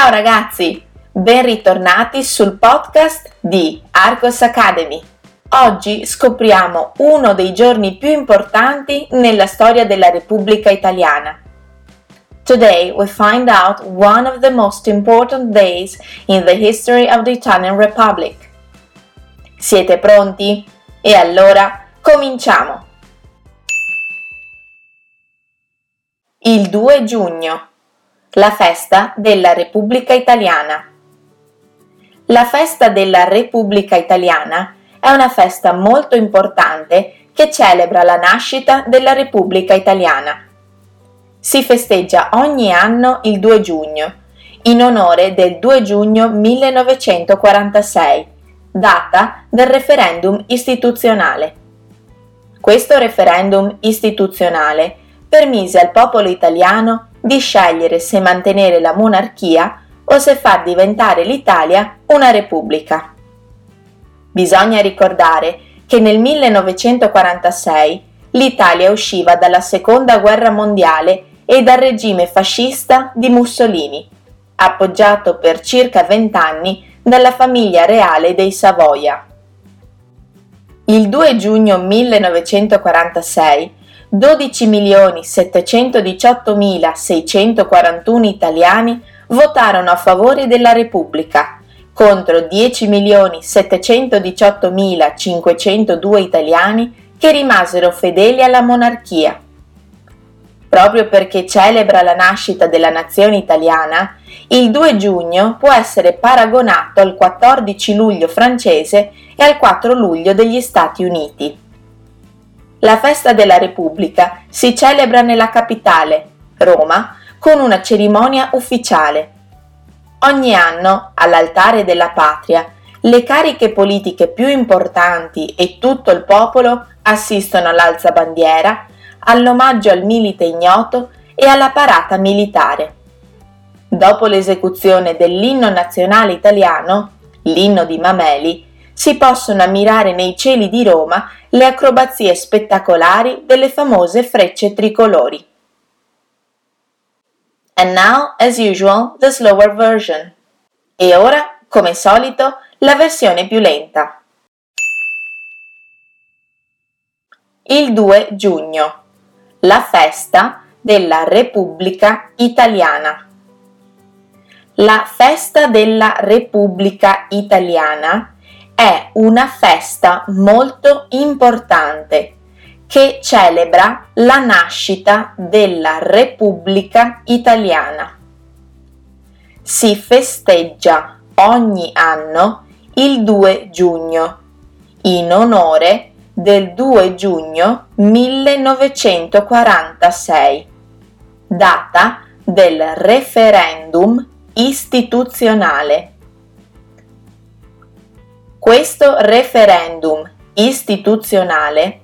Ciao ragazzi, ben ritornati sul podcast di Arcos Academy. Oggi scopriamo uno dei giorni più importanti nella storia della Repubblica Italiana. Today we find out one of the most important days in the history of the Italian Republic. Siete pronti? E allora cominciamo! Il 2 giugno la festa della Repubblica Italiana. La festa della Repubblica Italiana è una festa molto importante che celebra la nascita della Repubblica Italiana. Si festeggia ogni anno il 2 giugno, in onore del 2 giugno 1946, data del referendum istituzionale. Questo referendum istituzionale permise al popolo italiano di scegliere se mantenere la monarchia o se far diventare l'Italia una repubblica. Bisogna ricordare che nel 1946 l'Italia usciva dalla seconda guerra mondiale e dal regime fascista di Mussolini, appoggiato per circa vent'anni dalla famiglia reale dei Savoia. Il 2 giugno 1946 12.718.641 italiani votarono a favore della Repubblica contro 10.718.502 italiani che rimasero fedeli alla monarchia. Proprio perché celebra la nascita della nazione italiana, il 2 giugno può essere paragonato al 14 luglio francese e al 4 luglio degli Stati Uniti. La festa della Repubblica si celebra nella capitale, Roma, con una cerimonia ufficiale. Ogni anno, all'altare della patria, le cariche politiche più importanti e tutto il popolo assistono all'alzabandiera, all'omaggio al milite ignoto e alla parata militare. Dopo l'esecuzione dell'inno nazionale italiano, l'inno di Mameli, si possono ammirare nei cieli di Roma le acrobazie spettacolari delle famose frecce tricolori. And now, as usual, the slower version. E ora, come solito, la versione più lenta. Il 2 giugno. La festa della Repubblica Italiana. La festa della Repubblica Italiana è una festa molto importante che celebra la nascita della Repubblica Italiana. Si festeggia ogni anno il 2 giugno in onore del 2 giugno 1946, data del referendum istituzionale questo referendum istituzionale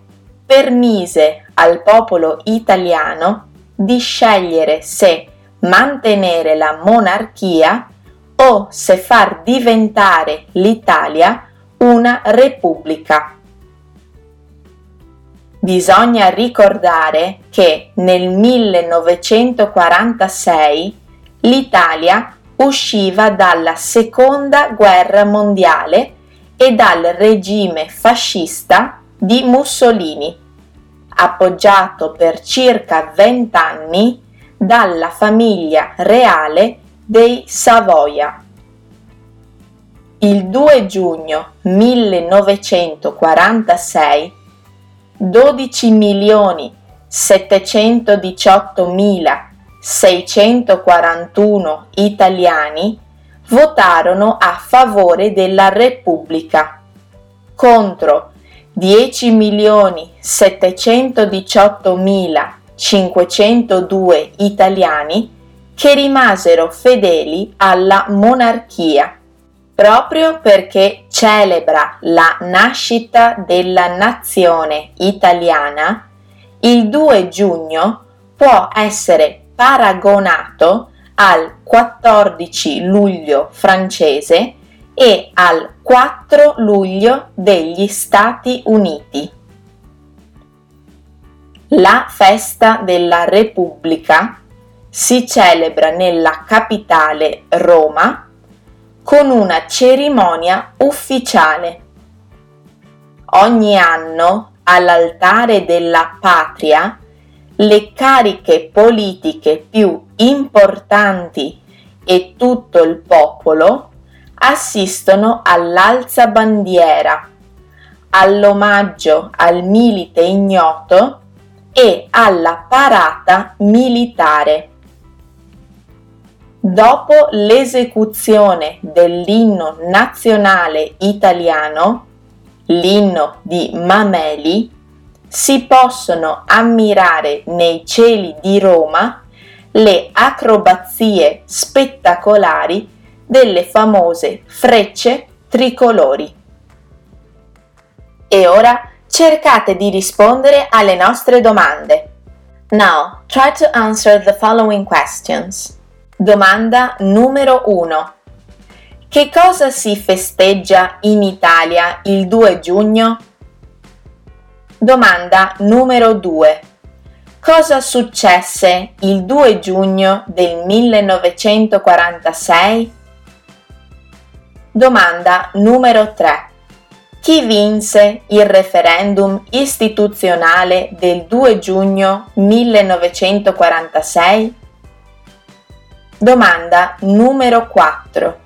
permise al popolo italiano di scegliere se mantenere la monarchia o se far diventare l'Italia una repubblica. Bisogna ricordare che nel 1946 l'Italia usciva dalla seconda guerra mondiale e dal regime fascista di Mussolini, appoggiato per circa vent'anni dalla famiglia reale dei Savoia. Il 2 giugno 1946 12 milioni 718.641 italiani votarono a favore della Repubblica contro 10.718.502 italiani che rimasero fedeli alla monarchia, proprio perché celebra la nascita della nazione italiana, il 2 giugno può essere paragonato al 14 luglio francese e al 4 luglio degli Stati Uniti. La festa della Repubblica si celebra nella capitale Roma con una cerimonia ufficiale. Ogni anno all'altare della patria le cariche politiche più importanti e tutto il popolo assistono all'alzabandiera, all'omaggio al milite ignoto e alla parata militare. Dopo l'esecuzione dell'inno nazionale italiano, l'inno di Mameli, si possono ammirare nei cieli di Roma le acrobazie spettacolari delle famose frecce tricolori. E ora cercate di rispondere alle nostre domande. Now, try to answer the following questions. Domanda numero 1. Che cosa si festeggia in Italia il 2 giugno? Domanda numero 2. Cosa successe il 2 giugno del 1946? Domanda numero 3. Chi vinse il referendum istituzionale del 2 giugno 1946? Domanda numero 4.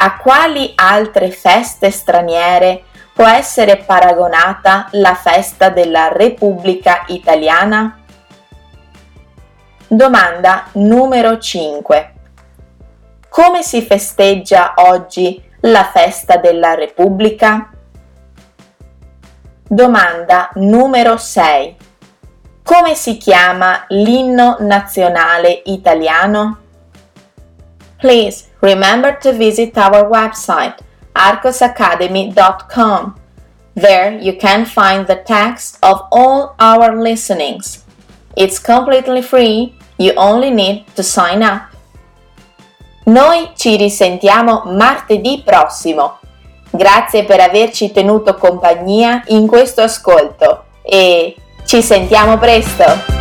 A quali altre feste straniere può essere paragonata la festa della Repubblica Italiana? Domanda numero 5. Come si festeggia oggi la festa della Repubblica? Domanda numero 6. Come si chiama l'inno nazionale italiano? Please remember to visit our website arcosacademy.com. There you can find the text of all our listenings. It's completely free, you only need to sign up. Noi ci risentiamo martedì prossimo. Grazie per averci tenuto compagnia in questo ascolto e ci sentiamo presto!